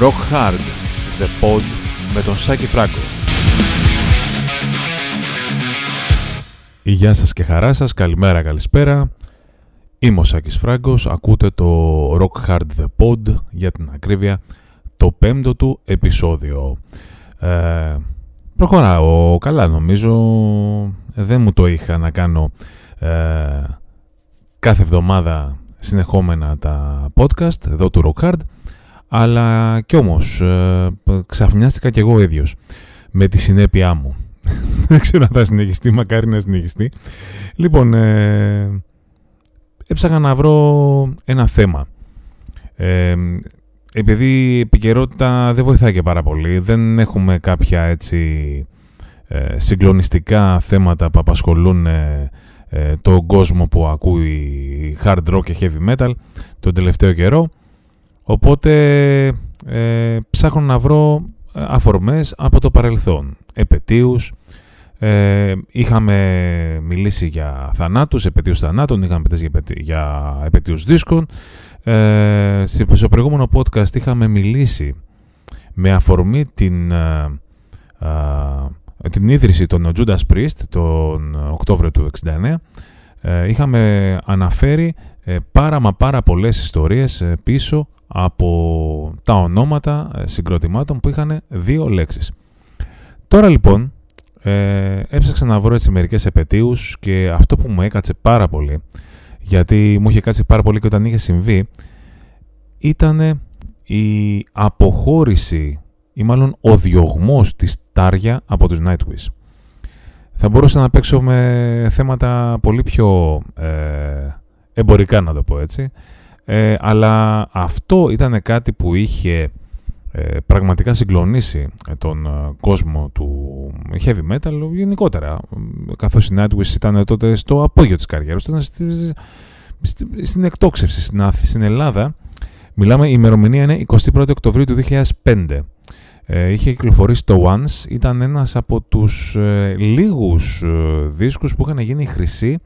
Rock Hard, The Pod με τον Σάκη Φράγκο. Γεια σας και χαρά σας, καλημέρα, καλησπέρα. Είμαι ο Σάκης Φράγκος, ακούτε το Rock Hard The Pod, για την ακρίβεια, το πέμπτο του επεισόδιο. Ε, προχωράω καλά νομίζω, δεν μου το είχα να κάνω ε, κάθε εβδομάδα συνεχόμενα τα podcast εδώ του Rock Hard, αλλά κι όμως ε, ξαφνιάστηκα κι εγώ ίδιος με τη συνέπειά μου. Δεν ξέρω αν θα συνεχιστεί, μακάρι να συνεχιστεί. Λοιπόν, ε, έψαχα να βρω ένα θέμα. Ε, επειδή η επικαιρότητα δεν βοηθάει και πάρα πολύ, δεν έχουμε κάποια έτσι ε, συγκλονιστικά θέματα που απασχολούν ε, ε, τον κόσμο που ακούει hard rock και heavy metal τον τελευταίο καιρό. Οπότε ε, ψάχνω να βρω ε, αφορμές από το παρελθόν, επαιτίους. Ε, είχαμε μιλήσει για θανάτους, επαιτίους θανάτων, είχαμε μιλήσει για επαιτίους δίσκων. Ε, στο προηγούμενο podcast είχαμε μιλήσει με αφορμή την, την ίδρυση των Judas Priest τον Οκτώβριο του 1969 ε, είχαμε αναφέρει ε, πάρα μα πάρα πολλές ιστορίες ε, πίσω από τα ονόματα συγκροτημάτων που είχαν δύο λέξεις. Τώρα λοιπόν ε, έψαξα να βρω έτσι μερικές επαιτίους και αυτό που μου έκατσε πάρα πολύ γιατί μου είχε κάτσει πάρα πολύ και όταν είχε συμβεί ήταν η αποχώρηση ή μάλλον ο διωγμός της Τάρια από τους Nightwish. Θα μπορούσα να παίξω με θέματα πολύ πιο ε, εμπορικά να το πω έτσι, ε, αλλά αυτό ήταν κάτι που είχε ε, πραγματικά συγκλονίσει τον κόσμο του heavy metal γενικότερα, καθώς οι Nightwish ήταν τότε στο απόγειο της καριέρας, ήταν στην εκτόξευση στην Ελλάδα. Μιλάμε, η ημερομηνία είναι 21 Οκτωβρίου του 2005. Ε, είχε κυκλοφορήσει το Once, ήταν ένας από τους ε, λίγους ε, δίσκους που είχαν γίνει χρυσή ε,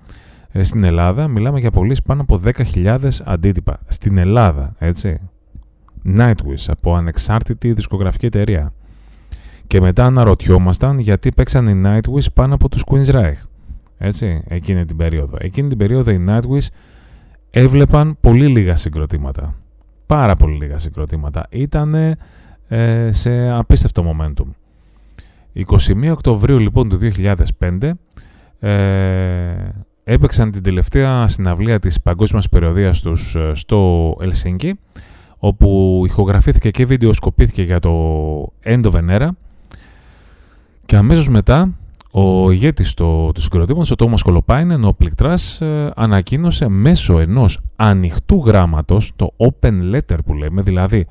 στην Ελλάδα. Μιλάμε για πωλήσεις πάνω από 10.000 αντίτυπα. Στην Ελλάδα, έτσι. Nightwish, από ανεξάρτητη δισκογραφική εταιρεία. Και μετά αναρωτιόμασταν γιατί παίξαν οι Nightwish πάνω από τους Queen's Reich. Έτσι, εκείνη την περίοδο. Εκείνη την περίοδο οι Nightwish έβλεπαν πολύ λίγα συγκροτήματα. Πάρα πολύ λίγα συγκροτήματα. Ήτανε ε, σε απίστευτο momentum. 21 Οκτωβρίου λοιπόν του 2005 ε, έπαιξαν την τελευταία συναυλία της παγκόσμιας περιοδίας τους ε, στο Ελσίνκι όπου ηχογραφήθηκε και βιντεοσκοπήθηκε για το End of an Era. Και αμέσως μετά ο ηγέτης του, του συγκροτήματος, ο Τόμας Κολοπάινεν, ο Πληκτράς, ε, ανακοίνωσε μέσω ενός ανοιχτού γράμματος, το open letter που λέμε, δηλαδή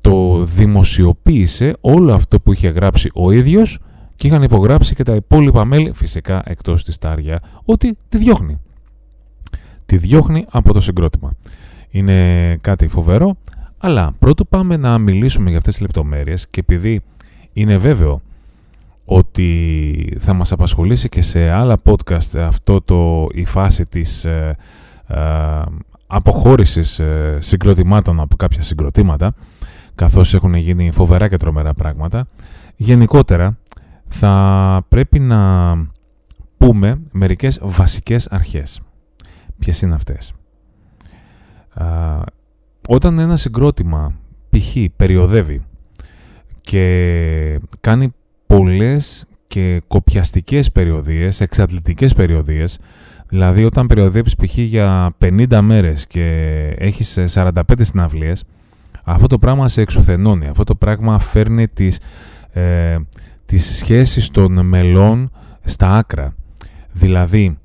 το δημοσιοποίησε όλο αυτό που είχε γράψει ο ίδιος και είχαν υπογράψει και τα υπόλοιπα μέλη, φυσικά εκτός της Τάρια, ότι τη διώχνει. Τη διώχνει από το συγκρότημα. Είναι κάτι φοβερό, αλλά πρώτο πάμε να μιλήσουμε για αυτές τις λεπτομέρειες και επειδή είναι βέβαιο ότι θα μας απασχολήσει και σε άλλα podcast αυτό το, η φάση της ε, ε αποχώρησης ε, συγκροτημάτων από κάποια συγκροτήματα καθώς έχουν γίνει φοβερά και τρομερά πράγματα. Γενικότερα θα πρέπει να πούμε μερικές βασικές αρχές. Ποιες είναι αυτές; όταν ένα συγκρότημα π.χ. περιοδεύει και κάνει πολλές και κοπιαστικές περιοδίες, εξατλητικές περιοδίες, δηλαδή όταν περιοδεύεις π.χ. για 50 μέρες και έχεις 45 συναυλίες, αυτό το πράγμα σε εξουθενώνει, αυτό το πράγμα φέρνει τις, ε, τις σχέσεις των μελών στα άκρα. Δηλαδή,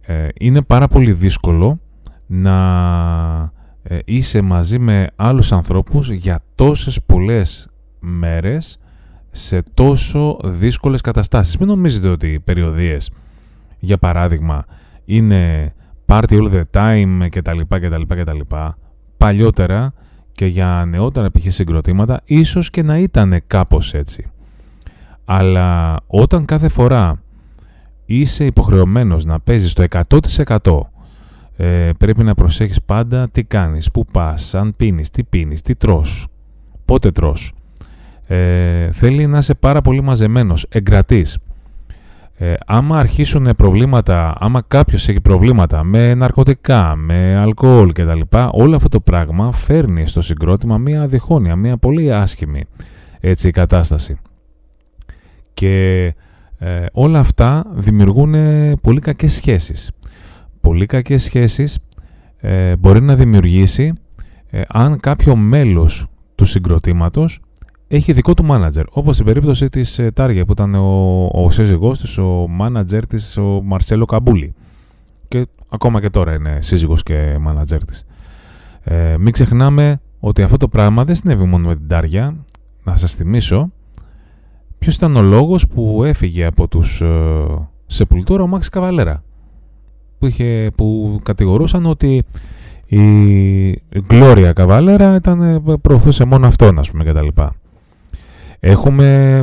ε, είναι πάρα πολύ δύσκολο να ε, είσαι μαζί με άλλους ανθρώπους για τόσες πολλές μέρες σε τόσο δύσκολες καταστάσεις. Μην νομίζετε ότι οι περιοδίες, για παράδειγμα, είναι party all the time κτλ. κτλ, κτλ. Παλιότερα και για νεότερα π.χ. συγκροτήματα ίσως και να ήταν κάπως έτσι. Αλλά όταν κάθε φορά είσαι υποχρεωμένος να παίζεις το 100% ε, πρέπει να προσέχεις πάντα τι κάνεις, πού πας, αν πίνεις, τι πίνεις, τι τρως, πότε τρως. Ε, θέλει να είσαι πάρα πολύ μαζεμένος, εγκρατής. Ε, άμα αρχίσουν προβλήματα, άμα κάποιος έχει προβλήματα με ναρκωτικά, με αλκοόλ κτλ. Όλο αυτό το πράγμα φέρνει στο συγκρότημα μία διχόνοια, μία πολύ άσχημη έτσι, κατάσταση. Και ε, όλα αυτά δημιουργούν πολύ κακές σχέσεις. Πολύ κακές σχέσεις ε, μπορεί να δημιουργήσει ε, αν κάποιο μέλος του συγκροτήματος έχει δικό του μάνατζερ. Όπως στην περίπτωση της ε, Τάργια που ήταν ο, ο σύζυγός της, ο μάνατζερ της, ο Μαρσέλο Καμπούλη. Και ακόμα και τώρα είναι σύζυγος και μάνατζερ της. Ε, μην ξεχνάμε ότι αυτό το πράγμα δεν συνέβη μόνο με την Τάρια. Να σας θυμίσω ποιος ήταν ο λόγος που έφυγε από τους ε, Σεπουλτούρα ο Μάξ Καβαλέρα; Που, είχε, που κατηγορούσαν ότι η Γκλώρια Καβαλέρα ήταν, ε, προωθούσε μόνο αυτόν, ας πούμε, κτλ. Έχουμε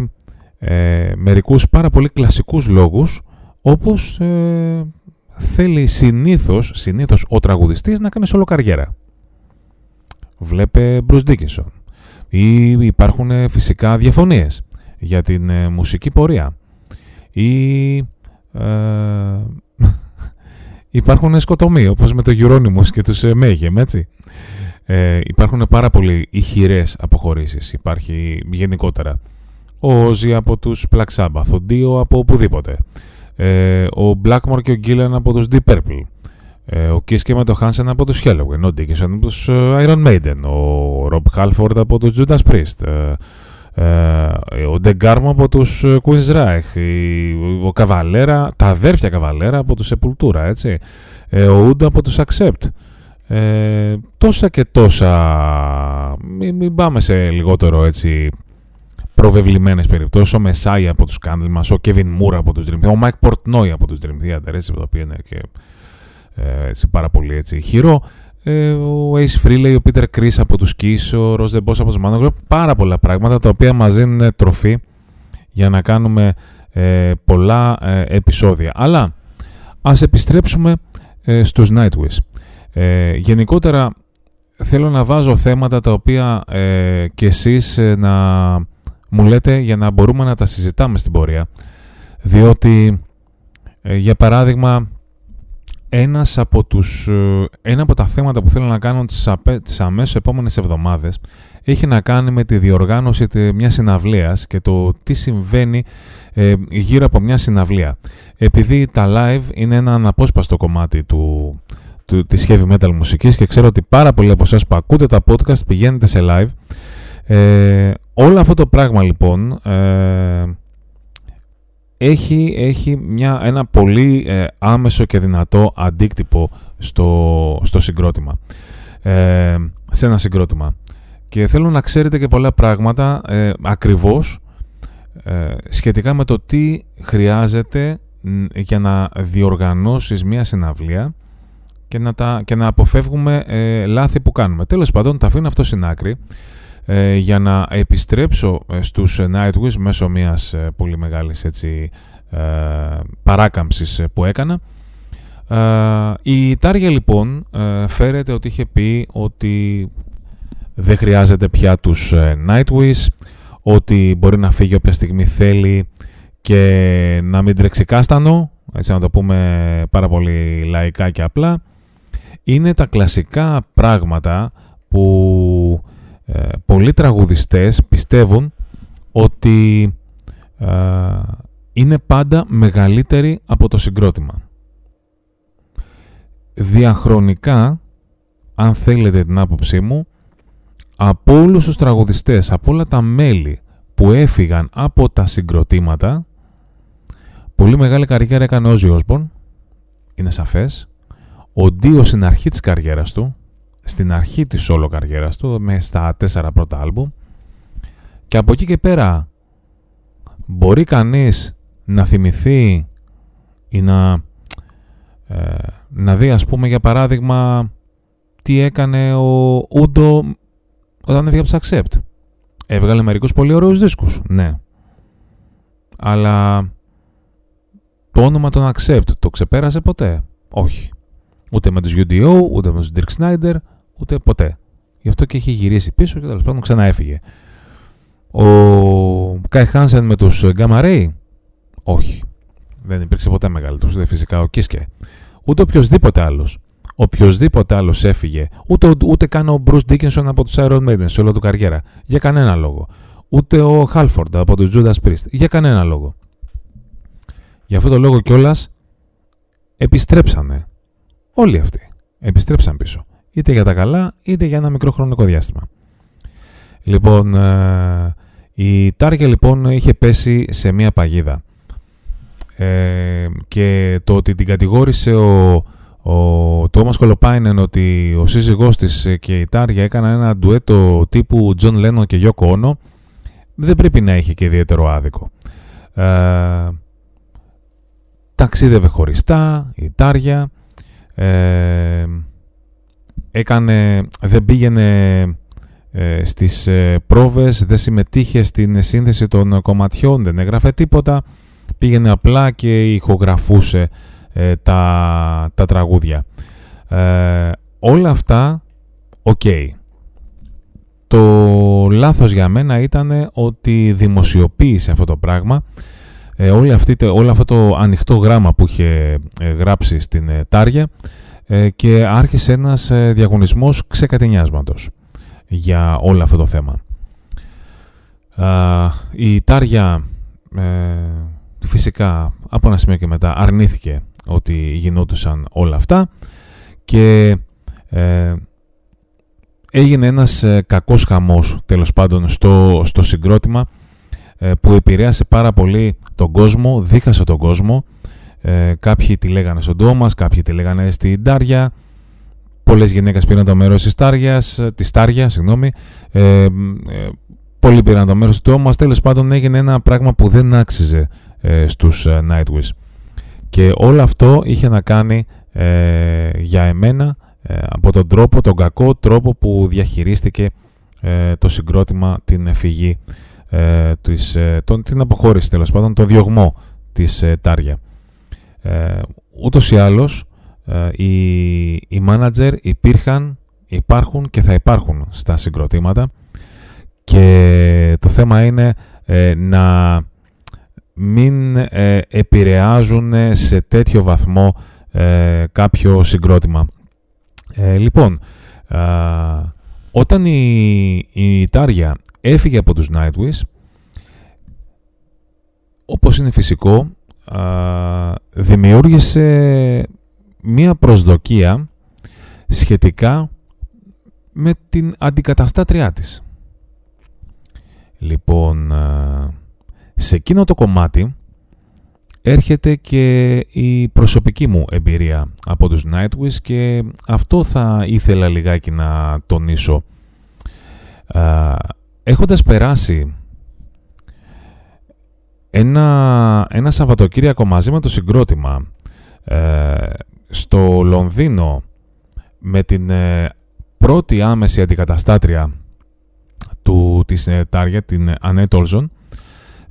ε, μερικούς πάρα πολύ κλασικούς λόγους, όπως ε, θέλει συνήθως, συνήθως ο τραγουδιστής να κάνει σolo καριέρα. Βλέπε Bruce Dickinson. Ή υπάρχουν ε, φυσικά διαφωνίες για την ε, μουσική πορεία. Ή ε, υπάρχουν σκοτωμοί, όπως με το Euronymous και τους ε, Mayhem, έτσι. Ε, υπάρχουν πάρα πολύ ηχηρές αποχωρήσεις. Υπάρχει γενικότερα ο Όζι από τους Black Sabbath, ο Dio από οπουδήποτε, ε, ο Blackmore και ο Gillen από τους Deep Purple, ε, ο Kiss και με το Hansen από τους Halloween, ο Dickinson από τους ε, Iron Maiden, ο Rob Halford από τους Judas Priest, ε, ε, ο Ντεγκάρμο από τους Queen's Reich, ο Καβαλέρα, τα αδέρφια Καβαλέρα από τους Sepultura, έτσι, ο Ούντα από τους Accept, ε, τόσα και τόσα, μην, μην πάμε σε λιγότερο έτσι προβεβλημένες περιπτώσεις, ο Μεσάι από τους Candlemas, ο Kevin Moore από τους Dream Theater, ο Mike Portnoy από τους Dream Theater, έτσι, το οποίο είναι και ε, έτσι, πάρα πολύ έτσι, χειρό, ε, ο Ace Frehley, ο Peter Chris από τους Kiss, ο Ross Boss από τους Manowar, πάρα πολλά πράγματα τα οποία μας δίνουν τροφή για να κάνουμε ε, πολλά ε, επεισόδια. Αλλά ας επιστρέψουμε ε, στους Nightwish. Ε, γενικότερα θέλω να βάζω θέματα τα οποία ε, και εσείς ε, να μου λέτε για να μπορούμε να τα συζητάμε στην πορεία. Διότι, ε, για παράδειγμα, ένας από τους, ένα από τα θέματα που θέλω να κάνω τις, απέ, τις αμέσως επόμενες εβδομάδες έχει να κάνει με τη διοργάνωση μιας συναυλίας και το τι συμβαίνει γύρω από μια συναυλία. Επειδή τα live είναι ένα αναπόσπαστο κομμάτι του, του, της heavy metal μουσικής και ξέρω ότι πάρα πολλοί από εσάς που ακούτε τα podcast πηγαίνετε σε live. Ε, όλο αυτό το πράγμα λοιπόν ε, έχει, έχει μια, ένα πολύ ε, άμεσο και δυνατό αντίκτυπο στο, στο συγκρότημα. Ε, σε ένα συγκρότημα. Και θέλω να ξέρετε και πολλά πράγματα ε, ακριβώς ε, σχετικά με το τι χρειάζεται για να διοργανώσεις μια συναυλία και να, τα, και να αποφεύγουμε ε, λάθη που κάνουμε. Τέλος πάντων, τα αφήνω αυτό στην άκρη ε, για να επιστρέψω ε, στους Nightwish μέσω μιας πολύ μεγάλης έτσι, παράκαμψης που έκανα. η Τάρια λοιπόν φέρεται ότι είχε πει ότι δεν χρειάζεται πια τους Nightwish, ότι μπορεί να φύγει όποια στιγμή θέλει και να μην τρέξει κάστανο, έτσι να το πούμε πάρα πολύ λαϊκά και απλά είναι τα κλασικά πράγματα που ε, πολλοί τραγουδιστές πιστεύουν ότι ε, είναι πάντα μεγαλύτεροι από το συγκρότημα. Διαχρονικά, αν θέλετε την άποψή μου, από όλους τους τραγουδιστές, από όλα τα μέλη που έφυγαν από τα συγκροτήματα, πολύ μεγάλη καριέρα έκανε ο Ζιόσμπορν, είναι σαφές, ο Ντίος στην αρχή της καριέρας του, στην αρχή της όλο καριέρας του, με στα τέσσερα πρώτα άλμπουμ, και από εκεί και πέρα μπορεί κανείς να θυμηθεί ή να, ε, να δει ας πούμε για παράδειγμα τι έκανε ο Ούντο όταν έφυγε από Accept. Έβγαλε μερικούς πολύ ωραίους δίσκους, ναι. Αλλά το όνομα των Accept το ξεπέρασε ποτέ; Όχι. Ούτε με τους UDO, ούτε με τους Dirk Snyder, ούτε ποτέ. γι' αυτό και έχει γυρίσει πίσω και τέλος πάντων ξανά έφυγε. Ο Κάι Χάνσεν με τους Ray, όχι. Δεν υπήρξε ποτέ μεγαλύτερος, ούτε φυσικά ο Κίσκε. Ούτε οποιοδήποτε άλλος. Οποιοδήποτε άλλος έφυγε. Ούτε, ούτε καν ο Bruce Dickinson από τους Iron Maiden σε όλο του καριέρα. Για κανένα λόγο. Ούτε ο Χάλφορντ από τους Judas Priest. Για κανένα λόγο. Για αυτό το λόγο κιόλας επιστρέψανε. Όλοι αυτοί επιστρέψαν πίσω. Είτε για τα καλά, είτε για ένα μικρό χρονικό διάστημα. Λοιπόν, ε, η Τάρια λοιπόν είχε πέσει σε μία παγίδα. Ε, και το ότι την κατηγόρησε ο, ο Τούομας Χολοπάινεν ότι ο σύζυγός της και η Τάρια έκαναν ένα ντουέτο τύπου Τζον Λένον και Γιώκο Όνο δεν πρέπει να είχε και ιδιαίτερο άδικο. Ε, ταξίδευε χωριστά, η Τάρια, ε, έκανε, δεν πήγαινε ε, στις ε, πρόβες, δεν συμμετείχε στην σύνθεση των κομματιών, δεν έγραφε τίποτα, πήγαινε απλά και ηχογραφούσε ε, τα, τα τραγούδια. όλα αυτά, οκ. Το λάθος για μένα ήταν ότι δημοσιοποίησε αυτό το πράγμα ε, όλη αυτή, όλο αυτό το ανοιχτό γράμμα που είχε ε, γράψει στην ε, Τάρια ε, και άρχισε ένας ε, διαγωνισμός ξεκατενιάσματος για όλο αυτό το θέμα. η Τάρια φυσικά από ένα σημείο και μετά αρνήθηκε ότι γινόντουσαν όλα αυτά και έγινε ένας κακός χαμός τέλος πάντων στο, στο συγκρότημα ε, που επηρέασε πάρα πολύ τον κόσμο, δίχασε τον κόσμο. Ε, κάποιοι τη λέγανε στον Τόμας, κάποιοι τη λέγανε στην Τάρια. Πολλές γυναίκες πήραν το μέρος της Τάριας, της Τάριας, συγγνώμη. Ε, ε, πολλοί πήραν το μέρος του Τόμας. Τέλος πάντων έγινε ένα πράγμα που δεν άξιζε ε, στους ε, Nightwish. Και όλο αυτό είχε να κάνει ε, για εμένα από τον τρόπο, τον κακό τρόπο που διαχειρίστηκε το συγκρότημα την φυγή ε, της, ε, τον, την αποχώρηση τέλος πάντων, το διωγμό της ε, Τάρια. Ε, ούτως ή άλλως, ε, οι, οι manager υπήρχαν, υπάρχουν και θα υπάρχουν στα συγκροτήματα και το θέμα είναι να μην επηρεάζουν σε τέτοιο βαθμό κάποιο συγκρότημα. λοιπόν, όταν η, η Τάρια έφυγε από τους Nightwish όπως είναι φυσικό δημιούργησε μία προσδοκία σχετικά με την αντικαταστάτριά της. Λοιπόν, σε εκείνο το κομμάτι έρχεται και η προσωπική μου εμπειρία από τους Nightwish και αυτό θα ήθελα λιγάκι να τονίσω. Έχοντας περάσει ένα, ένα Σαββατοκύριακο μαζί με το συγκρότημα ε, στο Λονδίνο με την ε, πρώτη άμεση αντικαταστάτρια του, της ε, Τάρια, την Ανέ Τόλζον,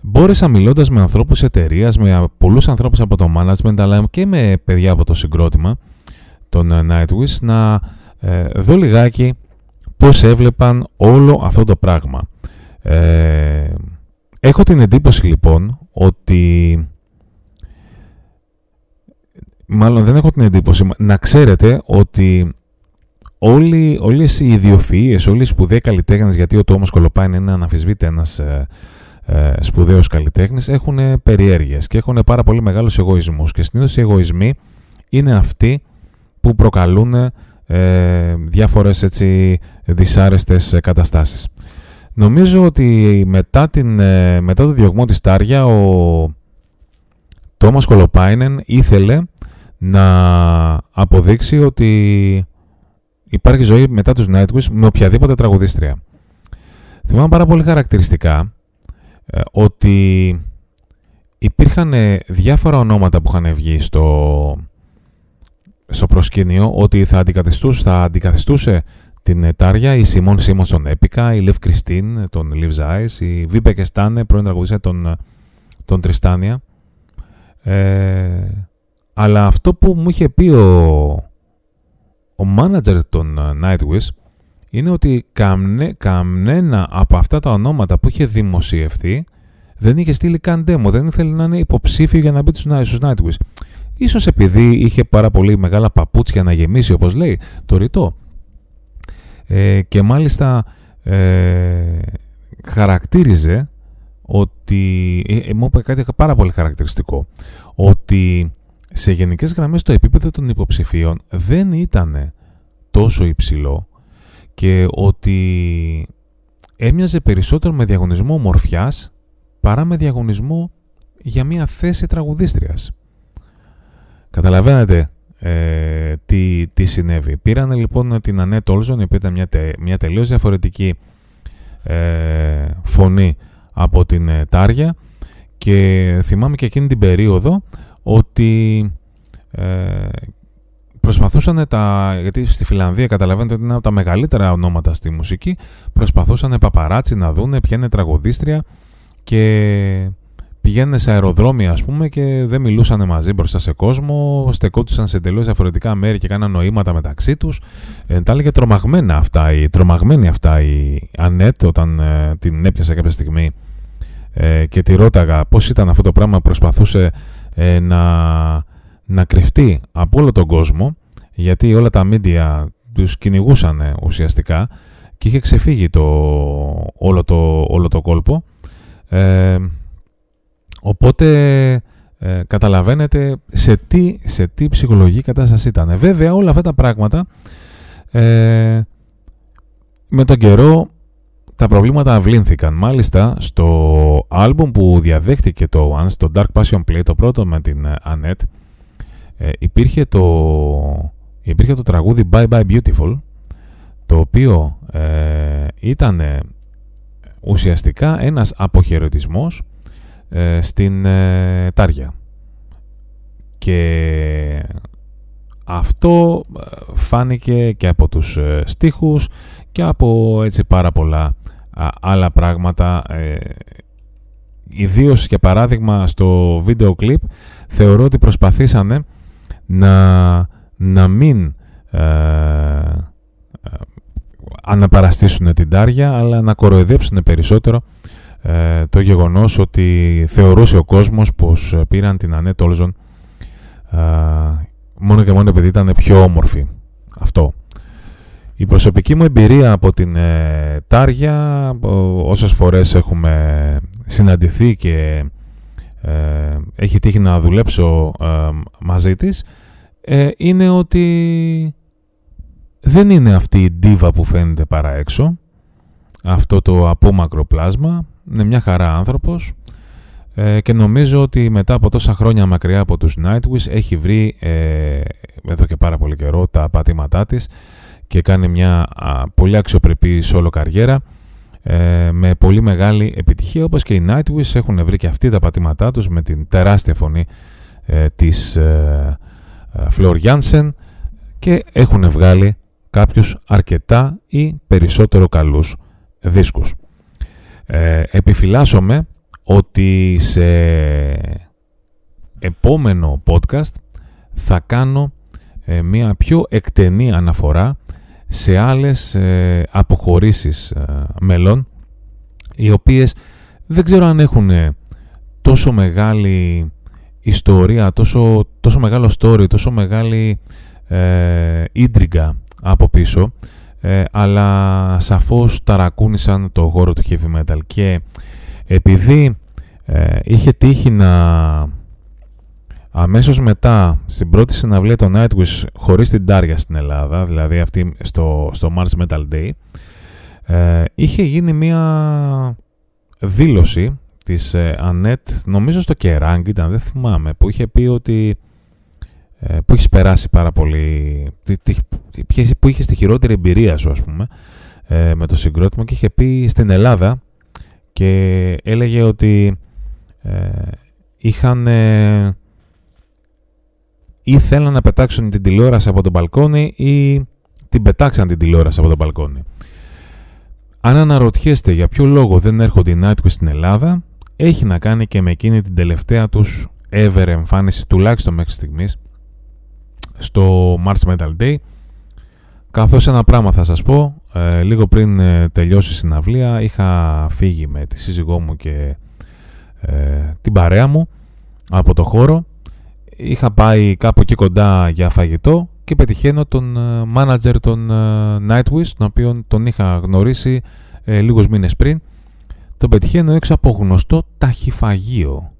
μπόρεσα μιλώντας με ανθρώπους εταιρείας, με πολλούς ανθρώπους από το management, αλλά και με παιδιά από το συγκρότημα, των Nightwish, να δω λιγάκι πώς έβλεπαν όλο αυτό το πράγμα. Ε, έχω την εντύπωση λοιπόν ότι... Μάλλον δεν έχω την εντύπωση, να ξέρετε ότι όλοι, όλες οι ιδιοφυΐες, όλοι οι σπουδαίοι καλλιτέχνες, γιατί ο Τόμος Κολοπάιν είναι αναφυσβήτη ένας ε, ε, σπουδαίος καλλιτέχνης, έχουν περιέργειες και έχουν πάρα πολύ μεγάλους εγωισμούς και συνήθως οι εγωισμοί είναι αυτοί που προκαλούν ε, διάφορες έτσι δυσάρεστες καταστάσεις. Νομίζω ότι μετά, την, ε, μετά το διωγμό της Τάρια ο Τόμας Κολοπάινεν ήθελε να αποδείξει ότι υπάρχει ζωή μετά τους Nightwish με οποιαδήποτε τραγουδίστρια. Θυμάμαι πάρα πολύ χαρακτηριστικά ε, ότι υπήρχαν διάφορα ονόματα που είχαν βγει στο, στο προσκήνιο ότι θα αντικαθιστούσε, θα αντικαθιστούσε την Τάρια, η Σιμών Σίμονσον Έπικα, η Λευ Κριστίν, τον Λιβ Ζάις, η Βίμπε Κεστάνε, πρώην τραγουδίστρια τον, τον Τριστάνια. Ε, αλλά αυτό που μου είχε πει ο, ο μάνατζερ των Nightwish είναι ότι καμνέ, κανένα από αυτά τα ονόματα που είχε δημοσιευθεί δεν είχε στείλει καν demo, δεν ήθελε να είναι υποψήφιο για να μπει στους Nightwish. Ίσως επειδή είχε πάρα πολύ μεγάλα παπούτσια να γεμίσει, όπως λέει, το ρητό. Ε, και μάλιστα ε, χαρακτήριζε ότι, ε, ε, μου είπε κάτι πάρα πολύ χαρακτηριστικό, ότι σε γενικές γραμμές το επίπεδο των υποψηφίων δεν ήταν τόσο υψηλό και ότι έμοιαζε περισσότερο με διαγωνισμό μορφιάς παρά με διαγωνισμό για μια θέση τραγουδίστριας. Καταλαβαίνετε ε, τι, τι συνέβη. Πήραν λοιπόν την Ανέτ Όλζον, η οποία ήταν μια, τε, μια τελείως διαφορετική ε, φωνή από την ε, Τάρια και θυμάμαι και εκείνη την περίοδο ότι ε, προσπαθούσαν τα. Γιατί στη Φιλανδία καταλαβαίνετε ότι είναι από τα μεγαλύτερα ονόματα στη μουσική. Προσπαθούσαν παπαράτσι να δούνε ποια είναι τραγουδίστρια και πηγαίνουν σε αεροδρόμια ας πούμε και δεν μιλούσαν μαζί μπροστά σε κόσμο, στεκόντουσαν σε τελείως διαφορετικά μέρη και κάναν νοήματα μεταξύ τους. Ε, τα έλεγε τρομαγμένα αυτά, η, τρομαγμένη αυτά η Ανέτ όταν ε, την έπιασε κάποια στιγμή ε, και τη ρώταγα πώς ήταν αυτό το πράγμα, προσπαθούσε ε, να, να κρυφτεί από όλο τον κόσμο γιατί όλα τα μίντια τους κυνηγούσαν ουσιαστικά και είχε ξεφύγει το, όλο, το, όλο το κόλπο. Ε, οπότε ε, καταλαβαίνετε σε τι, σε τι ψυχολογική κατάσταση ήταν. Βέβαια όλα αυτά τα πράγματα ε, με τον καιρό τα προβλήματα αυλύνθηκαν. Μάλιστα, στο άλμπουμ που διαδέχτηκε το One, το Dark Passion Play, το πρώτο με την Annette, ε, υπήρχε, το, υπήρχε το τραγούδι Bye Bye Beautiful, το οποίο ε, ήταν ουσιαστικά ένας αποχαιρετισμός ε, στην ε, Τάρια. Και αυτό φάνηκε και από τους στίχους και από έτσι πάρα πολλά άλλα πράγματα. Ε, ιδίως για παράδειγμα στο βίντεο κλιπ θεωρώ ότι προσπαθήσανε να, να μην ε, ε, αναπαραστήσουν την Τάρια αλλά να κοροϊδέψουν περισσότερο ε, το γεγονός ότι θεωρούσε ο κόσμος πως πήραν την Ανέ Τόλζον μόνο και μόνο επειδή ήταν πιο όμορφη. Αυτό. Η προσωπική μου εμπειρία από την ε, Τάρια, όσες φορές έχουμε συναντηθεί και ε, έχει τύχει να δουλέψω ε, μαζί της, ε, είναι ότι δεν είναι αυτή η ντίβα που φαίνεται παρά έξω, αυτό το απόμακρο πλάσμα, είναι μια χαρά άνθρωπος και νομίζω ότι μετά από τόσα χρόνια μακριά από τους Nightwish έχει βρει εδώ και πάρα πολύ καιρό τα πατήματά της και κάνει μια πολύ αξιοπρεπή solo καριέρα ε, με πολύ μεγάλη επιτυχία όπως και οι Nightwish έχουν βρει και αυτοί τα πατήματά τους με την τεράστια φωνή ε, της ε, Flor Jansen και έχουν βγάλει κάποιους αρκετά ή περισσότερο καλούς δίσκους. Ε, επιφυλάσσομαι ότι σε επόμενο podcast θα κάνω μια πιο εκτενή αναφορά σε άλλες ε, αποχωρήσεις ε, μελών οι οποίες δεν ξέρω αν έχουν τόσο μεγάλη ιστορία, τόσο, τόσο μεγάλο story, τόσο μεγάλη ε, από πίσω ε, αλλά σαφώς ταρακούνησαν το χώρο του heavy metal και επειδή ε, είχε τύχει να Αμέσως μετά, στην πρώτη συναυλία των Nightwish χωρίς την Τάρια στην Ελλάδα, δηλαδή αυτή στο, στο Mars Metal Day, ε, είχε γίνει μία δήλωση της ε, Ανέτ, νομίζω στο Kerrang ήταν, δεν θυμάμαι, που είχε πει ότι ε, που έχεις περάσει πάρα πολύ, που είχες στη χειρότερη εμπειρία σου ας πούμε, ε, με το συγκρότημα και είχε πει στην Ελλάδα και έλεγε ότι ε, είχαν ή θέλαν να πετάξουν την τηλεόραση από τον μπαλκόνι ή την πετάξαν την τηλεόραση από τον μπαλκόνι. Αν αναρωτιέστε για ποιο λόγο δεν έρχονται οι Nightwish στην Ελλάδα, έχει να κάνει και με εκείνη την τελευταία τους ever εμφάνιση, τουλάχιστον μέχρι στιγμής, στο March Metal Day, καθώς ένα πράγμα θα σας πω, ε, λίγο πριν ε, τελειώσει η συναυλία είχα φύγει με τη σύζυγό μου και ε, την παρέα μου από το χώρο. Είχα πάει κάπου εκεί κοντά για φαγητό και πετυχαίνω τον μάνατζερ των Nightwish, τον οποίο τον είχα γνωρίσει λίγους μήνες πριν. Τον πετυχαίνω έξω από γνωστό ταχυφαγείο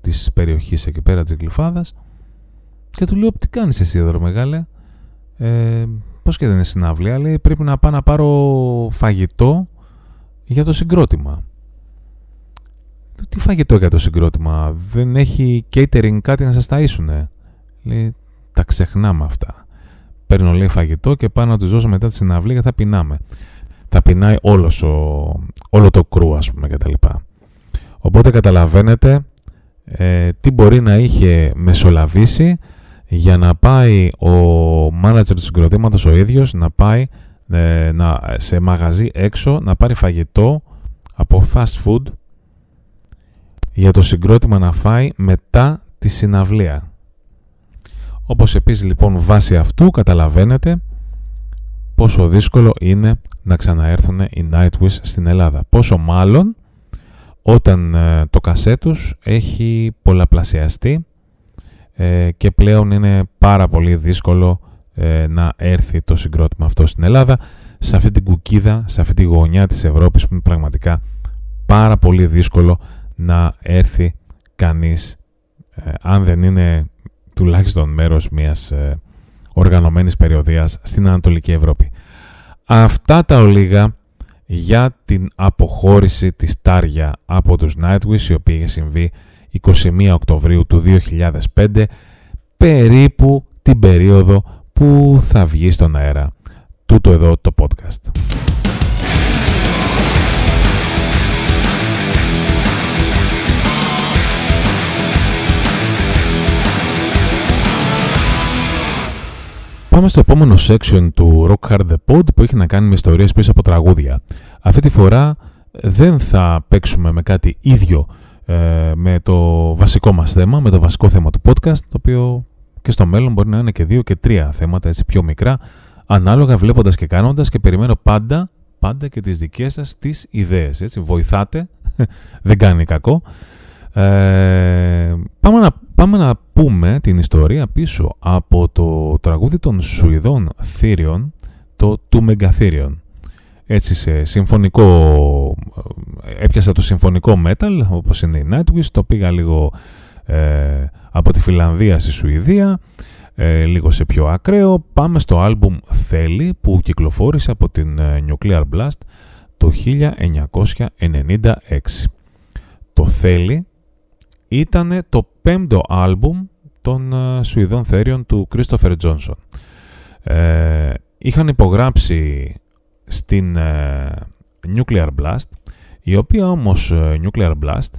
της περιοχής εκεί πέρα της Γλυφάδας και του λέω τι κάνεις εσύ εδώ μεγάλε; Ε, πώς και δεν είναι συναυλία λέει πρέπει να πάω να πάρω φαγητό για το συγκρότημα τι φαγητό για το συγκρότημα; Δεν έχει catering κάτι να σας ταΐσουνε; Λέει τα ξεχνάμε αυτά παίρνω λέει φαγητό και πάω να τους δώσω μετά τη συναυλία και θα πεινάμε. Θα πεινάει όλος ο, όλο το κρού ας πούμε και τα λοιπά. Οπότε καταλαβαίνετε ε, τι μπορεί να είχε μεσολαβήσει για να πάει ο μάνατζερ του συγκροτήματος ο ίδιος να πάει ε, να, σε μαγαζί έξω να πάρει φαγητό από fast food για το συγκρότημα να φάει μετά τη συναυλία. Όπως επίσης λοιπόν βάσει αυτού καταλαβαίνετε πόσο δύσκολο είναι να ξαναέρθουν οι Nightwish στην Ελλάδα. Πόσο μάλλον όταν ε, το κασέ τους έχει πολλαπλασιαστεί ε, και πλέον είναι πάρα πολύ δύσκολο ε, να έρθει το συγκρότημα αυτό στην Ελλάδα σε αυτή την κουκίδα, σε αυτή τη γωνιά της Ευρώπης που είναι πραγματικά πάρα πολύ δύσκολο να έρθει κανείς αν δεν είναι τουλάχιστον μέρος μιας οργανωμένης περιοδίας στην Ανατολική Ευρώπη. Αυτά τα ολίγα για την αποχώρηση της Τάρια από τους Nightwish η οποία είχε συμβεί 21 Οκτωβρίου του 2005 περίπου την περίοδο που θα βγει στον αέρα τούτο εδώ το podcast. Πάμε στο επόμενο section του Rock Hard The Pod που έχει να κάνει με ιστορίες πίσω από τραγούδια. Αυτή τη φορά δεν θα παίξουμε με κάτι ίδιο ε, με το βασικό μας θέμα, με το βασικό θέμα του podcast, το οποίο και στο μέλλον μπορεί να είναι και δύο και τρία θέματα έτσι πιο μικρά, ανάλογα βλέποντας και κάνοντας και περιμένω πάντα, πάντα και τις δικές σας τις ιδέες. Έτσι. Βοηθάτε, δεν κάνει κακό. Ε, πάμε, να, πάμε να πούμε την ιστορία πίσω από το τραγούδι των Σουηδών Θήριων, το του Μεγαθύριων. Έτσι σε συμφωνικό, έπιασα το συμφωνικό metal όπως είναι η Nightwish, το πήγα λίγο ε, από τη Φιλανδία στη Σουηδία, ε, λίγο σε πιο ακραίο. Πάμε στο άλμπουμ Θέλει που κυκλοφόρησε από την ε, Nuclear Blast το 1996. Το Θέλει ήταν το πέμπτο άλμπουμ των uh, Σουηδών Θέριων του Christopher Johnson. Ε, είχαν υπογράψει στην uh, Nuclear Blast, η οποία όμως uh, Nuclear Blast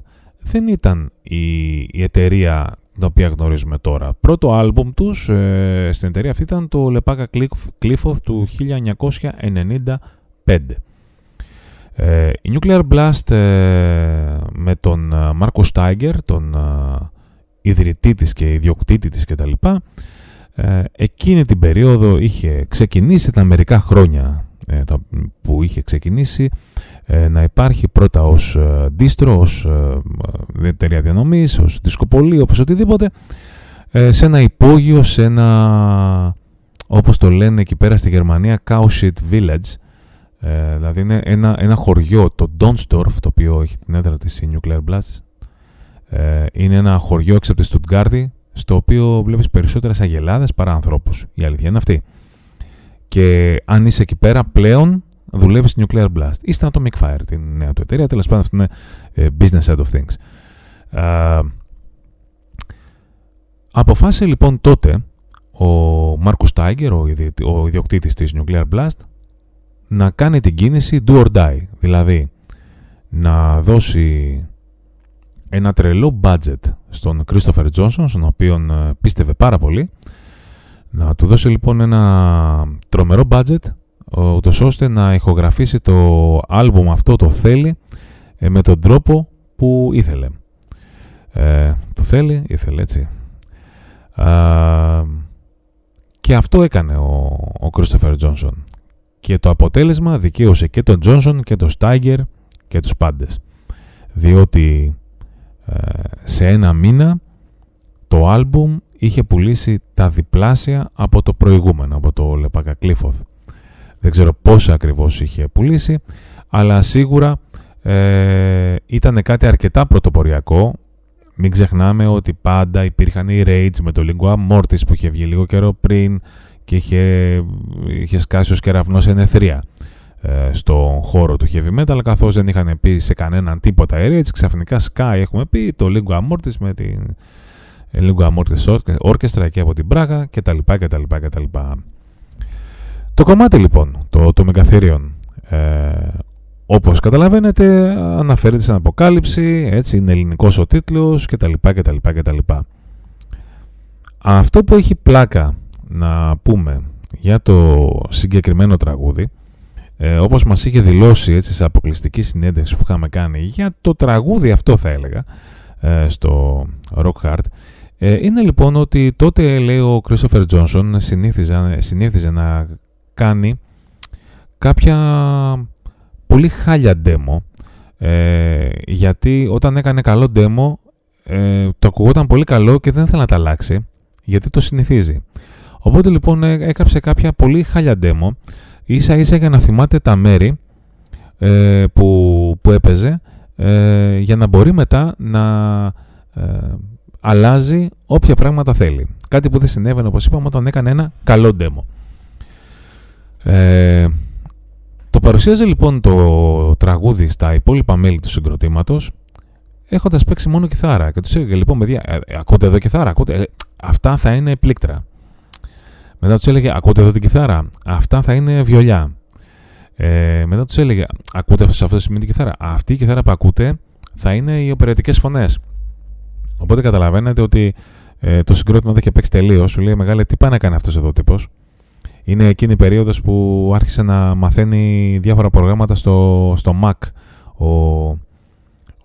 δεν ήταν η, η εταιρεία την οποία γνωρίζουμε τώρα. Πρώτο άλμπουμ τους στην εταιρεία αυτή ήταν το Lepaka Cliffoth του 1995. Ε, η Nuclear Blast ε, με τον ε, Μάρκο Στάιγκερ, τον ιδρυτή της και ιδιοκτήτη της κτλ. Εκείνη την περίοδο είχε ξεκινήσει τα μερικά χρόνια που είχε ξεκινήσει να υπάρχει πρώτα ως δίστρο, ως εταιρεία διανομής, ως δισκοπολί, όπως οτιδήποτε σε ένα υπόγειο, σε ένα όπως το λένε εκεί πέρα στη Γερμανία Kaushit Village ε, δηλαδή είναι ένα, ένα χωριό, το Donsdorf, το οποίο έχει την έδρα της η Nuclear Blast. Ε, είναι ένα χωριό έξω από τη Στουτγκάρδη, στο οποίο βλέπεις περισσότερες αγελάδες παρά ανθρώπους. Η αλήθεια είναι αυτή. Και αν είσαι εκεί πέρα πλέον δουλεύεις στη Nuclear Blast ή στην Atomic Fire, την νέα του εταιρεία. Τέλος πάντων, αυτό είναι ε, business side of things. Ε, αποφάσισε λοιπόν τότε ο Μάρκο Τάιγκερ, ο, ο ιδιοκτήτης της Nuclear Blast, να κάνει την κίνηση do or die. Δηλαδή, να δώσει ένα τρελό budget στον Christopher Johnson, στον οποίο ε, πίστευε πάρα πολύ, να του δώσει λοιπόν ένα τρομερό budget, ούτως ώστε να ηχογραφήσει το άλμπουμ αυτό το θέλει ε, με τον τρόπο που ήθελε. Ε, το θέλει, ήθελε έτσι. και αυτό έκανε ο, ο Christopher Johnson. και το αποτέλεσμα δικαίωσε και τον Τζόνσον και τον Στάγκερ και τους πάντες. Διότι ε, σε ένα μήνα το άλμπουμ είχε πουλήσει τα διπλάσια από το προηγούμενο, από το Λεπάκα Κλίφοθ. Δεν ξέρω πόσα ακριβώς είχε πουλήσει, αλλά σίγουρα ε, ήταν κάτι αρκετά πρωτοποριακό. Μην ξεχνάμε ότι πάντα υπήρχαν οι Rage με το Lingua Mortis που είχε βγει λίγο καιρό πριν και είχε, είχε σκάσει ως κεραυνός ενεθρία ε, στον χώρο του heavy metal καθώς δεν είχαν πει σε κανέναν τίποτα οι Rage ξαφνικά Sky έχουμε πει το Lingua Mortis με την Lingua Mortis Orchestra εκεί από την Πράγα κτλ. κτλ, κτλ. Το κομμάτι λοιπόν, το, το Μεγαθύριον, ε, όπως καταλαβαίνετε αναφέρεται στην αποκάλυψη, έτσι είναι ελληνικός ο τίτλος κτλ. κτλ, κτλ. Αυτό που έχει πλάκα να πούμε για το συγκεκριμένο τραγούδι, ε, όπως μας είχε δηλώσει έτσι, σε αποκλειστική συνέντευξη που είχαμε κάνει για το τραγούδι αυτό θα έλεγα, ε, στο Rock Hard, ε, είναι λοιπόν ότι τότε λέει ο Christopher Johnson συνήθιζε, συνήθιζε να κάνει κάποια πολύ χάλια demo ε, γιατί όταν έκανε καλό demo ε, το ακουγόταν πολύ καλό και δεν ήθελε να τα αλλάξει γιατί το συνηθίζει. Οπότε λοιπόν έκαψε κάποια πολύ χάλια demo ίσα ίσα για να θυμάται τα μέρη ε, που, που έπαιζε ε, για να μπορεί μετά να ε, αλλάζει όποια πράγματα θέλει. Κάτι που δεν συνέβαινε όπως είπαμε όταν έκανε ένα καλό demo. Ε, το παρουσίαζε λοιπόν το τραγούδι στα υπόλοιπα μέλη του συγκροτήματος έχοντας παίξει μόνο κιθάρα. Και τους έλεγε λοιπόν, παιδιά, ε, ε, ακούτε εδώ κιθάρα, ακούτε. Ε, αυτά θα είναι πλήκτρα. Μετά τους έλεγε, ακούτε εδώ την κιθάρα, αυτά θα είναι βιολιά. Ε, μετά τους έλεγε, ακούτε σε αυτό το σημείο την κιθάρα. Αυτή η κιθάρα που ακούτε θα είναι οι οπερετικές φωνές. Οπότε καταλαβαίνετε ότι ε, το συγκρότημα δεν είχε παίξει τελείως. Σου λέει, Μεγάλε, τι πάει να κάνει αυτός εδώ ο τύπος; Είναι εκείνη η περίοδος που άρχισε να μαθαίνει διάφορα προγράμματα στο, στο Mac ο,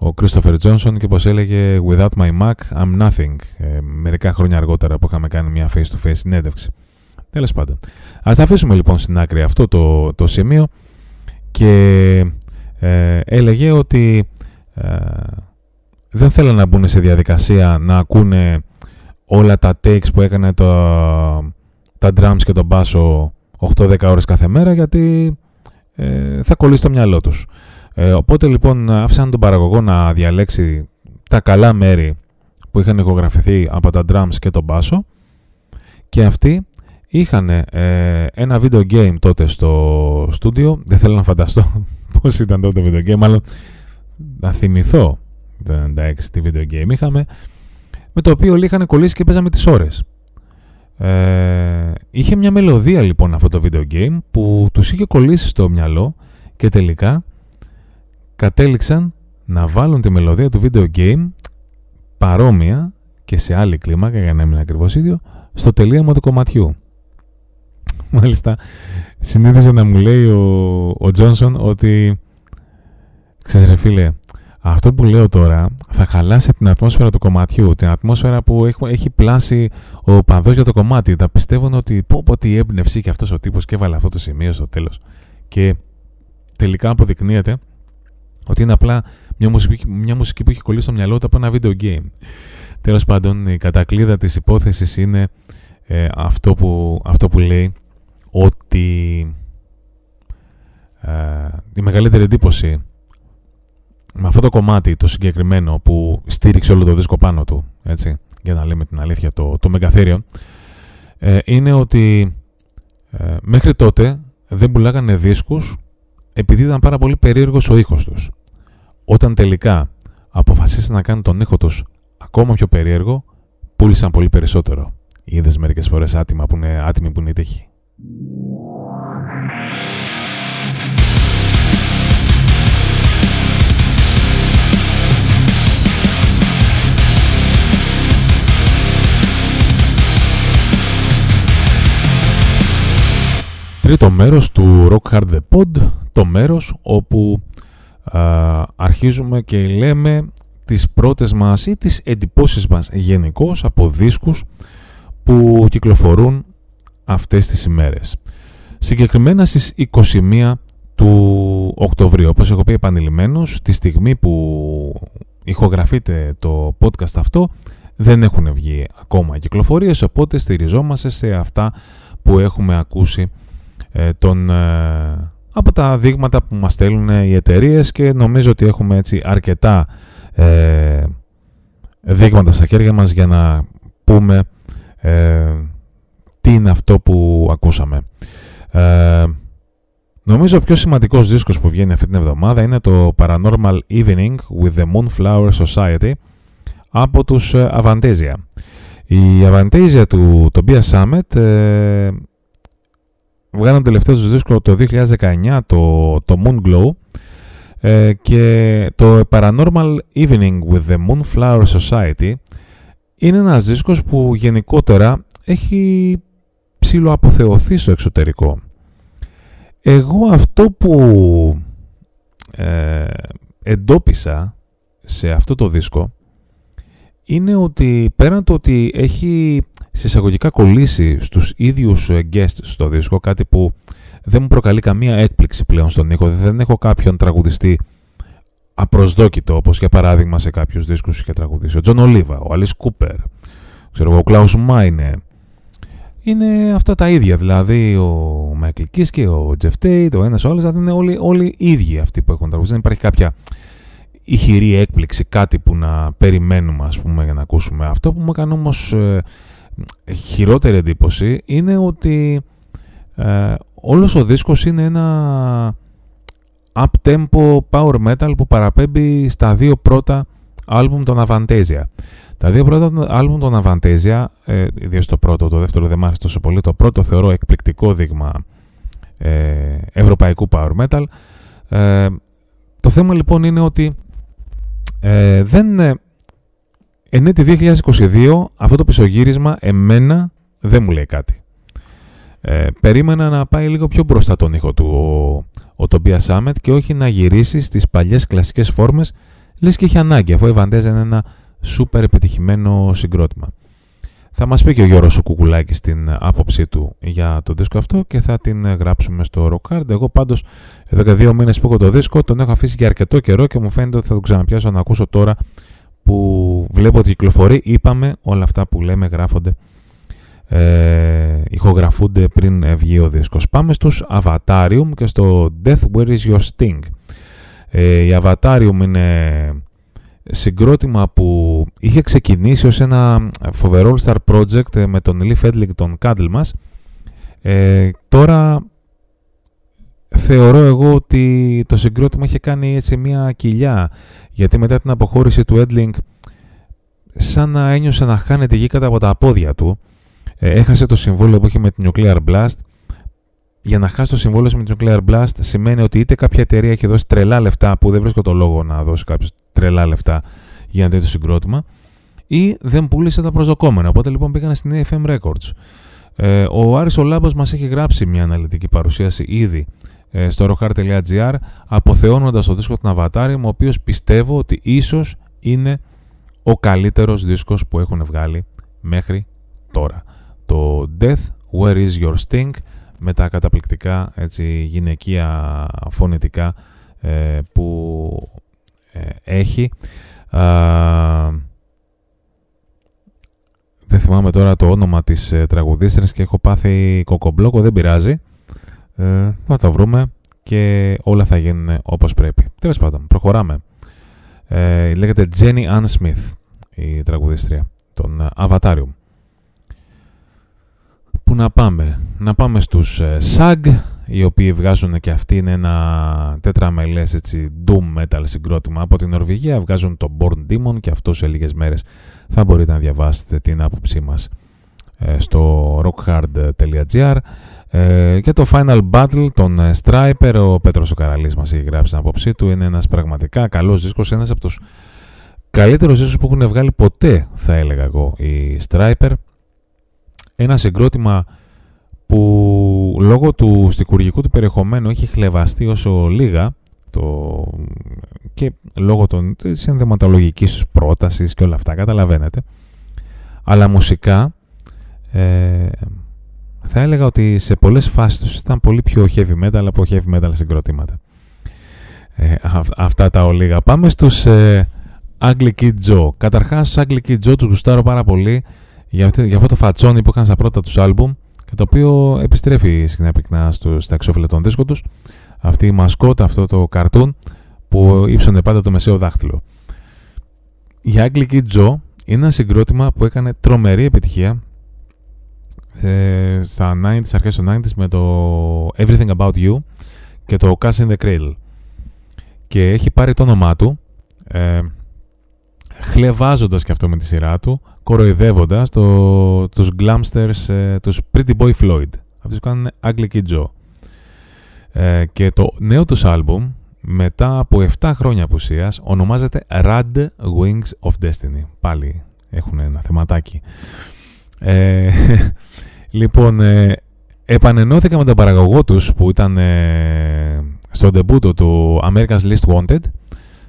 ο Christopher Johnson και όπως έλεγε «Without my Mac, I'm nothing» ε, μερικά χρόνια αργότερα που είχαμε κάνει μια face-to-face συνέντευξη. Τέλος πάντων. Ας τα αφήσουμε λοιπόν στην άκρη αυτό το, το σημείο και ε, έλεγε ότι ε, δεν θέλουν να μπουν σε διαδικασία να ακούνε όλα τα takes που έκανε το, τα drums και τον μπάσο 8-10 ώρες κάθε μέρα γιατί ε, θα κολλήσει το μυαλό τους. Ε, οπότε λοιπόν άφησαν τον παραγωγό να διαλέξει τα καλά μέρη που είχαν ηχογραφηθεί από τα drums και τον μπάσο και αυτοί είχαν ε, ένα video game τότε στο στούντιο δεν θέλω να φανταστώ πώς ήταν τότε το video game μάλλον να θυμηθώ το 96 τι video game είχαμε με το οποίο όλοι είχαν κολλήσει και παίζαμε τις ώρες ε, είχε μια μελωδία λοιπόν αυτό το video game που τους είχε κολλήσει στο μυαλό και τελικά κατέληξαν να βάλουν τη μελωδία του video game παρόμοια και σε άλλη κλίμακα για να μην ακριβώς ίδιο στο τελείωμα του κομματιού. Μάλιστα συνήθιζε να μου λέει ο, ο Johnson ότι ξέρεις ρε φίλε αυτό που λέω τώρα θα χαλάσει την ατμόσφαιρα του κομματιού, την ατμόσφαιρα που έχει, έχει πλάσει ο παδός για το κομμάτι. Θα πιστεύουν ότι πω πω τι έμπνευση και αυτός ο τύπος και έβαλε αυτό το σημείο στο τέλος. Και τελικά αποδεικνύεται ότι είναι απλά μια μουσική, μια μουσική που έχει κολλήσει στο μυαλό του από ένα video game. Τέλος πάντων, η κατακλείδα της υπόθεσης είναι ε, αυτό, που, αυτό που λέει ότι ε, η μεγαλύτερη εντύπωση με αυτό το κομμάτι το συγκεκριμένο που στήριξε όλο το δίσκο πάνω του, έτσι, για να λέμε την αλήθεια, το, το μεγαθύριο, ε, είναι ότι ε, μέχρι τότε δεν πουλάγανε δίσκους επειδή ήταν πάρα πολύ περίεργος ο ήχος τους. Όταν τελικά αποφασίσαν να κάνουν τον ήχο τους ακόμα πιο περίεργο, πούλησαν πολύ περισσότερο. Είδες μερικές φορές άτιμα που είναι, άτιμοι που είναι η Τρίτο μέρος του Rock Hard The Pod, το μέρος όπου α, αρχίζουμε και λέμε τις πρώτες μας ή τις εντυπώσεις μας γενικώ από δίσκους που κυκλοφορούν αυτές τις ημέρες. Συγκεκριμένα στις 21 του Οκτωβρίου. Όπως έχω πει επανειλημμένως, τη στιγμή που ηχογραφείτε το podcast αυτό, δεν έχουν βγει ακόμα κυκλοφορίες, οπότε στηριζόμαστε σε αυτά που έχουμε ακούσει ε, τον, ε, από τα δείγματα που μας στέλνουν οι εταιρείες και νομίζω ότι έχουμε έτσι αρκετά ε, δείγματα στα χέρια μας για να πούμε ε, τι είναι αυτό που ακούσαμε. Ε, νομίζω ο πιο σημαντικός δίσκος που βγαίνει αυτή την εβδομάδα είναι το Paranormal Evening with the Moonflower Society από τους Avantasia. Η Avantasia του Tobias Summit ε, βγάλαν τελευταίο τους δίσκο το 2019, το, το Moon Glow, ε, και το Paranormal Evening with the Moonflower Society είναι ένας δίσκος που γενικότερα έχει ψηλοαποθεωθεί στο εξωτερικό. Εγώ αυτό που ε, εντόπισα σε αυτό το δίσκο είναι ότι πέραν το ότι έχει σε εισαγωγικά κολλήσει στους ίδιους ε, guests στο δίσκο, κάτι που δεν μου προκαλεί καμία έκπληξη πλέον στον ήχο. Δεν έχω κάποιον τραγουδιστή απροσδόκητο, όπως για παράδειγμα σε κάποιους δίσκους είχε τραγουδήσει. Ο Τζον Ολίβα, ο Αλις Κούπερ, ξέρω εγώ, ο Κλάους Μάινε. Είναι αυτά τα ίδια, δηλαδή ο Μάικλ Κίσκε, ο Τζεφ Τέιτ, ο ένας ο άλλος, δηλαδή είναι όλοι, όλοι ίδιοι αυτοί που έχουν τραγουδήσει. Δεν υπάρχει κάποια ηχηρή έκπληξη, κάτι που να περιμένουμε ας πούμε για να ακούσουμε. Αυτό που μου έκανε όμως ε, χειρότερη εντύπωση είναι ότι ε, όλος ο δίσκος είναι ένα up-tempo power metal που παραπέμπει στα δύο πρώτα άλμπουμ των Avantasia. Τα δύο πρώτα άλμπουμ των Avantasia, ε, ιδίως το πρώτο, το δεύτερο δεν μ' άρεσε τόσο πολύ, το πρώτο θεωρώ εκπληκτικό δείγμα ε, ευρωπαϊκού power metal. Ε, το θέμα λοιπόν είναι ότι ε, δεν... Ε, εν έτη 2022 αυτό το πισωγύρισμα εμένα δεν μου λέει κάτι. Ε, περίμενα να πάει λίγο πιο μπροστά τον ήχο του ο, ο Tobias Summit και όχι να γυρίσει στις παλιές κλασικές φόρμες λες και έχει ανάγκη αφού η Βαντέζα είναι ένα σούπερ επιτυχημένο συγκρότημα. Θα μας πει και ο Γιώργος ο Κουκουλάκης την άποψή του για το δίσκο αυτό και θα την γράψουμε στο Rock Hard. Εγώ πάντως εδώ και δύο μήνες που έχω το δίσκο τον έχω αφήσει για αρκετό καιρό και μου φαίνεται ότι θα τον ξαναπιάσω να ακούσω τώρα που βλέπω ότι κυκλοφορεί. Είπαμε όλα αυτά που λέμε γράφονται ε, ηχογραφούνται πριν βγει ο δίσκος. Πάμε στους Avatarium και στο Death Where Is Your Sting; Ε, η Avatarium είναι συγκρότημα που είχε ξεκινήσει ως ένα φοβερό star project με τον Lee Fedling τον Candlemas. Ε, τώρα θεωρώ εγώ ότι το συγκρότημα είχε κάνει έτσι μια κοιλιά γιατί μετά την αποχώρηση του Edling σαν να ένιωσε να χάνεται γη κατά από τα πόδια του ε, έχασε το συμβόλαιο που είχε με την Nuclear Blast. Για να χάσει το συμβόλαιο με την Nuclear Blast σημαίνει ότι είτε κάποια εταιρεία έχει δώσει τρελά λεφτά που δεν βρίσκω το λόγο να δώσει κάποιος τρελά λεφτά για ένα τέτοιο συγκρότημα ή δεν πούλησε τα προσδοκόμενα. Οπότε λοιπόν πήγαν στην AFM Records. Ε, ο Άρης Ολάμπος μας έχει γράψει μια αναλυτική παρουσίαση ήδη ε, στο rockart.gr αποθεώνοντας το δίσκο του Avatarium ο οποίος πιστεύω ότι ίσως είναι ο καλύτερος δίσκος που έχουν βγάλει μέχρι τώρα το Death, Where is your Sting με τα καταπληκτικά έτσι, γυναικεία φωνητικά ε, που ε, έχει. δεν θυμάμαι τώρα το όνομα της ε, και έχω πάθει κοκομπλόκο, δεν πειράζει. Ε, θα το βρούμε και όλα θα γίνουν όπως πρέπει. Τέλος πάντων, προχωράμε. Ε, λέγεται Jenny Ann Smith η τραγουδίστρια των Avatarium. Πού να πάμε; Να πάμε στους ε, SAG, οι οποίοι βγάζουν και αυτοί είναι ένα τετραμελές έτσι doom metal συγκρότημα από την Νορβηγία. Βγάζουν το Born Demon και αυτό σε λίγες μέρες θα μπορείτε να διαβάσετε την άποψή μας ε, στο rockhard.gr ε, και το Final Battle των Striper ο Πέτρος ο Καραλής μας έχει γράψει την άποψή του είναι ένας πραγματικά καλός δίσκος ένας από τους καλύτερους δίσκους που έχουν βγάλει ποτέ θα έλεγα εγώ οι Striper ένα συγκρότημα που λόγω του στικουργικού του περιεχομένου έχει χλεβαστεί όσο λίγα το... και λόγω των, της ενδεματολογικής τους πρότασης και όλα αυτά, καταλαβαίνετε. Αλλά μουσικά ε, θα έλεγα ότι σε πολλές φάσεις τους ήταν πολύ πιο heavy metal από heavy metal συγκροτήματα. Ε, αυτά τα ολίγα. Πάμε στους ε, Ugly Kid Joe. Καταρχάς, στους Ugly Kid Joe τους γουστάρω πάρα πολύ για, αυτή, για αυτό το φατσόνι που είχαν στα πρώτα τους άλμπουμ και το οποίο επιστρέφει συχνά πυκνά στα εξώφυλλα των δίσκων τους. Αυτή η μασκότα, αυτό το καρτούν που ύψωνε πάντα το μεσαίο δάχτυλο. Η Ugly Kid Joe είναι ένα συγκρότημα που έκανε τρομερή επιτυχία ε, στα 90s, αρχές των 90s με το Everything About You και το Cash in the Cradle. Και έχει πάρει το όνομά του ε, χλεβάζοντας και αυτό με τη σειρά του, κοροϊδεύοντας το, τους glamsters, ε, τους Pretty Boy Floyd. Αυτοί που κάνουν Ugly Kid Joe. Ε, και το νέο τους άλμπουμ, μετά από 7 χρόνια απουσίας, ονομάζεται Rad Wings of Destiny. Πάλι έχουν ένα θεματάκι. Ε, λοιπόν, ε, επανενώθηκα με τον παραγωγό τους που ήταν ε, στο ντεμπούτο του America's List Wanted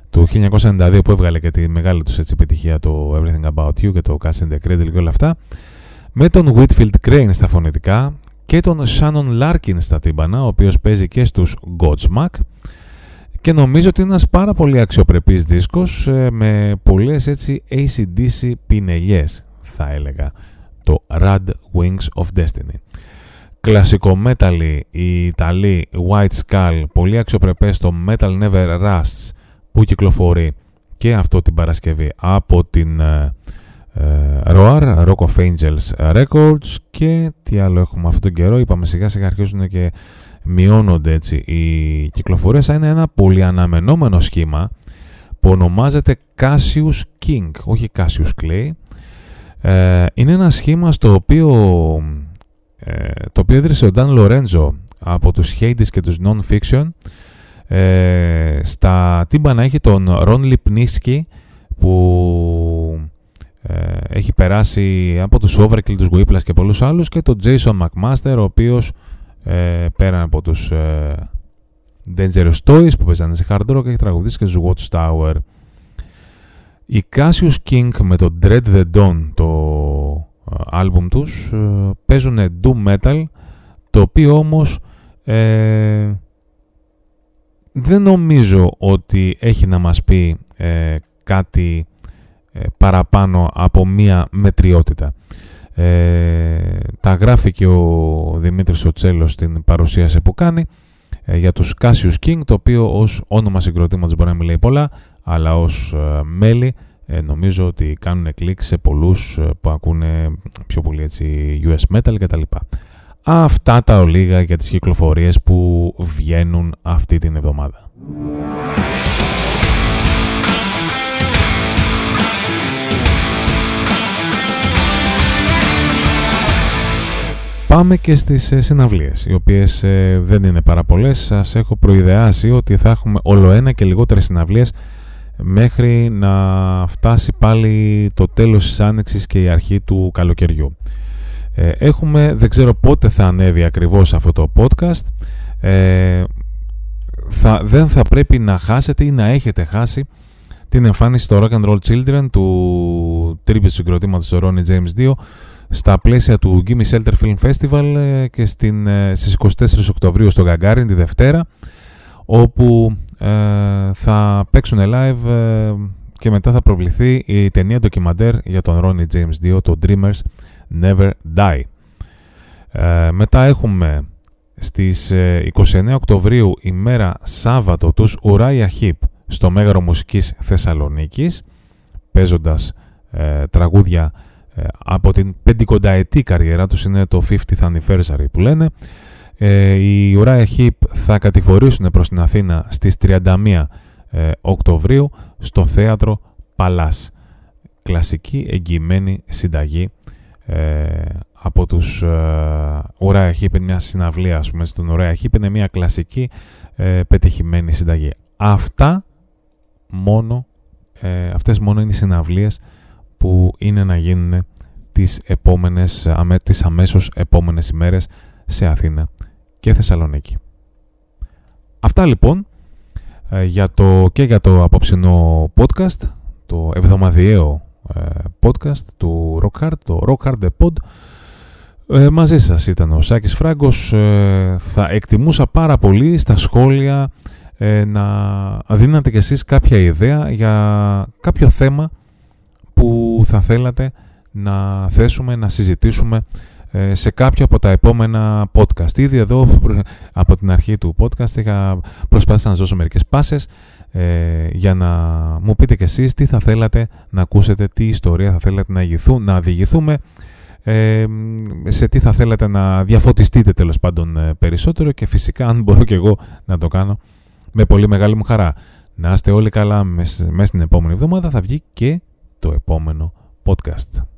του 1992 που έβγαλε και τη μεγάλη τους έτσι, επιτυχία το Everything About You και το Cash in the Cradle και όλα αυτά με τον Whitfield Crane στα φωνητικά και τον Shannon Larkin στα τύμπανα ο οποίος παίζει και στους Godsmack. Και νομίζω ότι είναι ένας πάρα πολύ αξιοπρεπής δίσκος ε, με πολλές έτσι ACDC πινελιές θα έλεγα το Rad Wings of Destiny. Κλασικό metal η Ιταλή White Skull, πολύ αξιοπρεπές το Metal Never Rusts που κυκλοφορεί και αυτό την Παρασκευή από την uh, Roar, Rock of Angels Records και τι άλλο έχουμε αυτόν τον καιρό, είπαμε σιγά σιγά αρχίζουν και μειώνονται έτσι οι κυκλοφορίες, είναι ένα πολύ αναμενόμενο σχήμα που ονομάζεται Cassius King, όχι Cassius Clay, ε, είναι ένα σχήμα στο οποίο, ε, το οποίο ίδρυσε ο Dan Lorenzo από τους Hades και τους Non-Fiction. Ε, στα τύμπανα έχει τον Ron Lipnitsky που ε, έχει περάσει από τους Overkill, τους Whiplash και πολλούς άλλους και τον Jason McMaster ο οποίος ε, πέραν από τους ε, Dangerous Toys που παίζανε σε hard rock έχει τραγουδίσει και στους Watchtower. Η Cassius King με το Dread the Dawn το άλμπουμ τους ε, παίζουν doom metal το οποίο όμως ε, δεν νομίζω ότι έχει να μας πει ε, κάτι παραπάνω από μία μετριότητα. τα γράφει και ο Δημήτρης Οτσέλος στην παρουσίαση που κάνει για τους Cassius King το οποίο ως όνομα συγκροτήματος μπορεί να μιλάει πολλά αλλά ως ε, μέλη ε, νομίζω ότι κάνουν κλικ σε πολλούς ε, που ακούνε πιο πολύ έτσι US Metal κτλ. Αυτά τα ολίγα για τις κυκλοφορίες που βγαίνουν αυτή την εβδομάδα. Πάμε και στις συναυλίες, οι οποίες δεν είναι πάρα πολλές. Σας έχω προειδεάσει ότι θα έχουμε όλο ένα και λιγότερες συναυλίες μέχρι να φτάσει πάλι το τέλος της άνοιξης και η αρχή του καλοκαιριού. Ε, έχουμε, δεν ξέρω πότε θα ανέβει ακριβώς αυτό το podcast, ε, θα, δεν θα πρέπει να χάσετε ή να έχετε χάσει την εμφάνιση στο Rock and Roll Children του τρίπης συγκροτήματος του Ronnie James 2 στα πλαίσια του Gimme Shelter Film Festival ε, και στην, ε, στις 24 Οκτωβρίου στο Gagarin τη Δευτέρα όπου ε, θα παίξουν live ε, και μετά θα προβληθεί η ταινία ντοκιμαντέρ για τον Ronnie James 2, το Dreamers Never Die. Ε, μετά έχουμε στις 29 Οκτωβρίου ημέρα Σάββατο τους Uriah Heep στο Μέγαρο Μουσικής Θεσσαλονίκης παίζοντας τραγούδια από την πεντηκονταετή καριέρα τους είναι το 50th anniversary που λένε ε, οι Uriah Heep θα κατηφορήσουν προς την Αθήνα στις 31 ε, Οκτωβρίου στο θέατρο Παλάς. Κλασική εγγυημένη συνταγή ε, από τους ε, Uriah Heep, είναι μια συναυλία ας πούμε στον Uriah Heep, είναι μια κλασική ε, πετυχημένη συνταγή. Αυτά μόνο, ε, αυτές μόνο είναι οι συναυλίες που είναι να γίνουν τις, επόμενες, αμέ, τις αμέσως επόμενες ημέρες σε Αθήνα και Θεσσαλονίκη. Αυτά λοιπόν ε, για το, και για το απόψινό podcast, το εβδομαδιαίο ε, podcast του Rockhard, το Rockhard The Pod. Ε, μαζί σας ήταν ο Σάκης Φράγκος. Ε, θα εκτιμούσα πάρα πολύ στα σχόλια ε, να δίνατε κι εσείς κάποια ιδέα για κάποιο θέμα που θα θέλατε να θέσουμε, να συζητήσουμε ε, σε κάποιο από τα επόμενα podcast. Ήδη εδώ από την αρχή του podcast είχα προσπάθησα να σας δώσω μερικές πάσες ε, για να μου πείτε κι εσείς τι θα θέλατε να ακούσετε, τι ιστορία θα θέλατε να, ηγηθού, να διηγηθούμε, ε, σε τι θα θέλατε να διαφωτιστείτε τέλος πάντων ε, περισσότερο και φυσικά αν μπορώ κι εγώ να το κάνω με πολύ μεγάλη μου χαρά. Να είστε όλοι καλά, μέσα στην επόμενη εβδομάδα θα βγει και το επόμενο podcast.